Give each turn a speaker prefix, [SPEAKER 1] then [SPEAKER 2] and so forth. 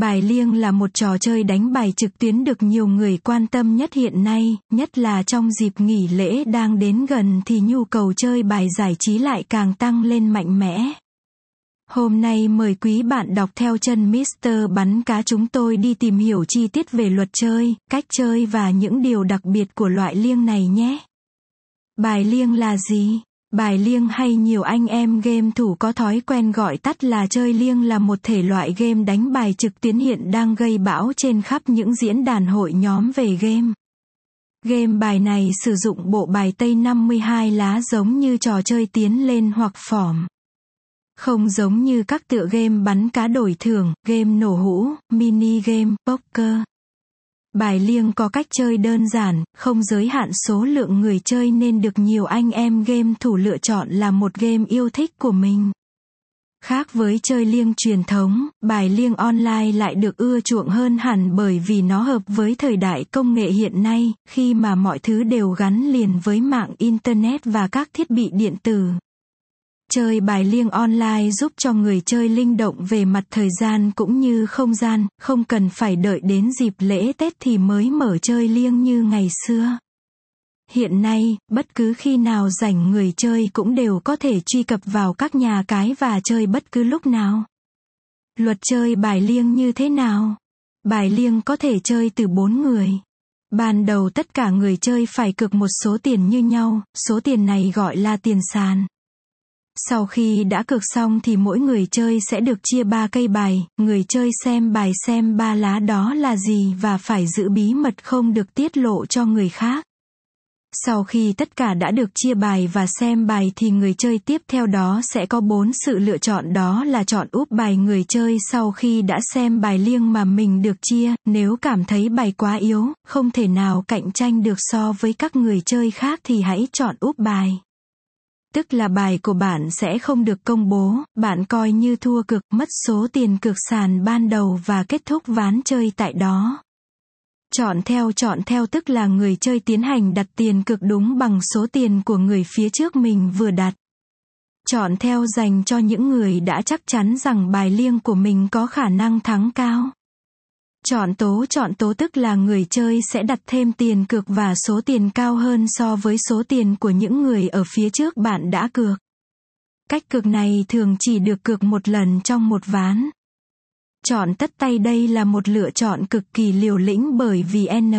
[SPEAKER 1] Bài liêng là một trò chơi đánh bài trực tuyến được nhiều người quan tâm nhất hiện nay, nhất là trong dịp nghỉ lễ đang đến gần thì nhu cầu chơi bài giải trí lại càng tăng lên mạnh mẽ. Hôm nay mời quý bạn đọc theo chân Mr. Bắn Cá chúng tôi đi tìm hiểu chi tiết về luật chơi, cách chơi và những điều đặc biệt của loại liêng này nhé. Bài liêng là gì? Bài liêng hay nhiều anh em game thủ có thói quen gọi tắt là chơi liêng là một thể loại game đánh bài trực tuyến hiện đang gây bão trên khắp những diễn đàn hội nhóm về game. Game bài này sử dụng bộ bài tây 52 lá giống như trò chơi tiến lên hoặc phỏm. Không giống như các tựa game bắn cá đổi thưởng, game nổ hũ, mini game, poker. Bài liêng có cách chơi đơn giản, không giới hạn số lượng người chơi nên được nhiều anh em game thủ lựa chọn là một game yêu thích của mình. Khác với chơi liêng truyền thống, bài liêng online lại được ưa chuộng hơn hẳn bởi vì nó hợp với thời đại công nghệ hiện nay, khi mà mọi thứ đều gắn liền với mạng Internet và các thiết bị điện tử. Chơi bài liêng online giúp cho người chơi linh động về mặt thời gian cũng như không gian, không cần phải đợi đến dịp lễ Tết thì mới mở chơi liêng như ngày xưa. Hiện nay, bất cứ khi nào rảnh người chơi cũng đều có thể truy cập vào các nhà cái và chơi bất cứ lúc nào. Luật chơi bài liêng như thế nào? Bài liêng có thể chơi từ 4 người. Ban đầu tất cả người chơi phải cược một số tiền như nhau, số tiền này gọi là tiền sàn. Sau khi đã cược xong thì mỗi người chơi sẽ được chia ba cây bài, người chơi xem bài xem ba lá đó là gì và phải giữ bí mật không được tiết lộ cho người khác. Sau khi tất cả đã được chia bài và xem bài thì người chơi tiếp theo đó sẽ có bốn sự lựa chọn. Đó là chọn úp bài người chơi sau khi đã xem bài liêng mà mình được chia, nếu cảm thấy bài quá yếu, không thể nào cạnh tranh được so với các người chơi khác thì hãy chọn úp bài tức là bài của bạn sẽ không được công bố, bạn coi như thua cực, mất số tiền cược sàn ban đầu và kết thúc ván chơi tại đó. Chọn theo chọn theo tức là người chơi tiến hành đặt tiền cực đúng bằng số tiền của người phía trước mình vừa đặt. Chọn theo dành cho những người đã chắc chắn rằng bài liêng của mình có khả năng thắng cao. Chọn tố chọn tố tức là người chơi sẽ đặt thêm tiền cược và số tiền cao hơn so với số tiền của những người ở phía trước bạn đã cược. Cách cược này thường chỉ được cược một lần trong một ván. Chọn tất tay đây là một lựa chọn cực kỳ liều lĩnh bởi vì N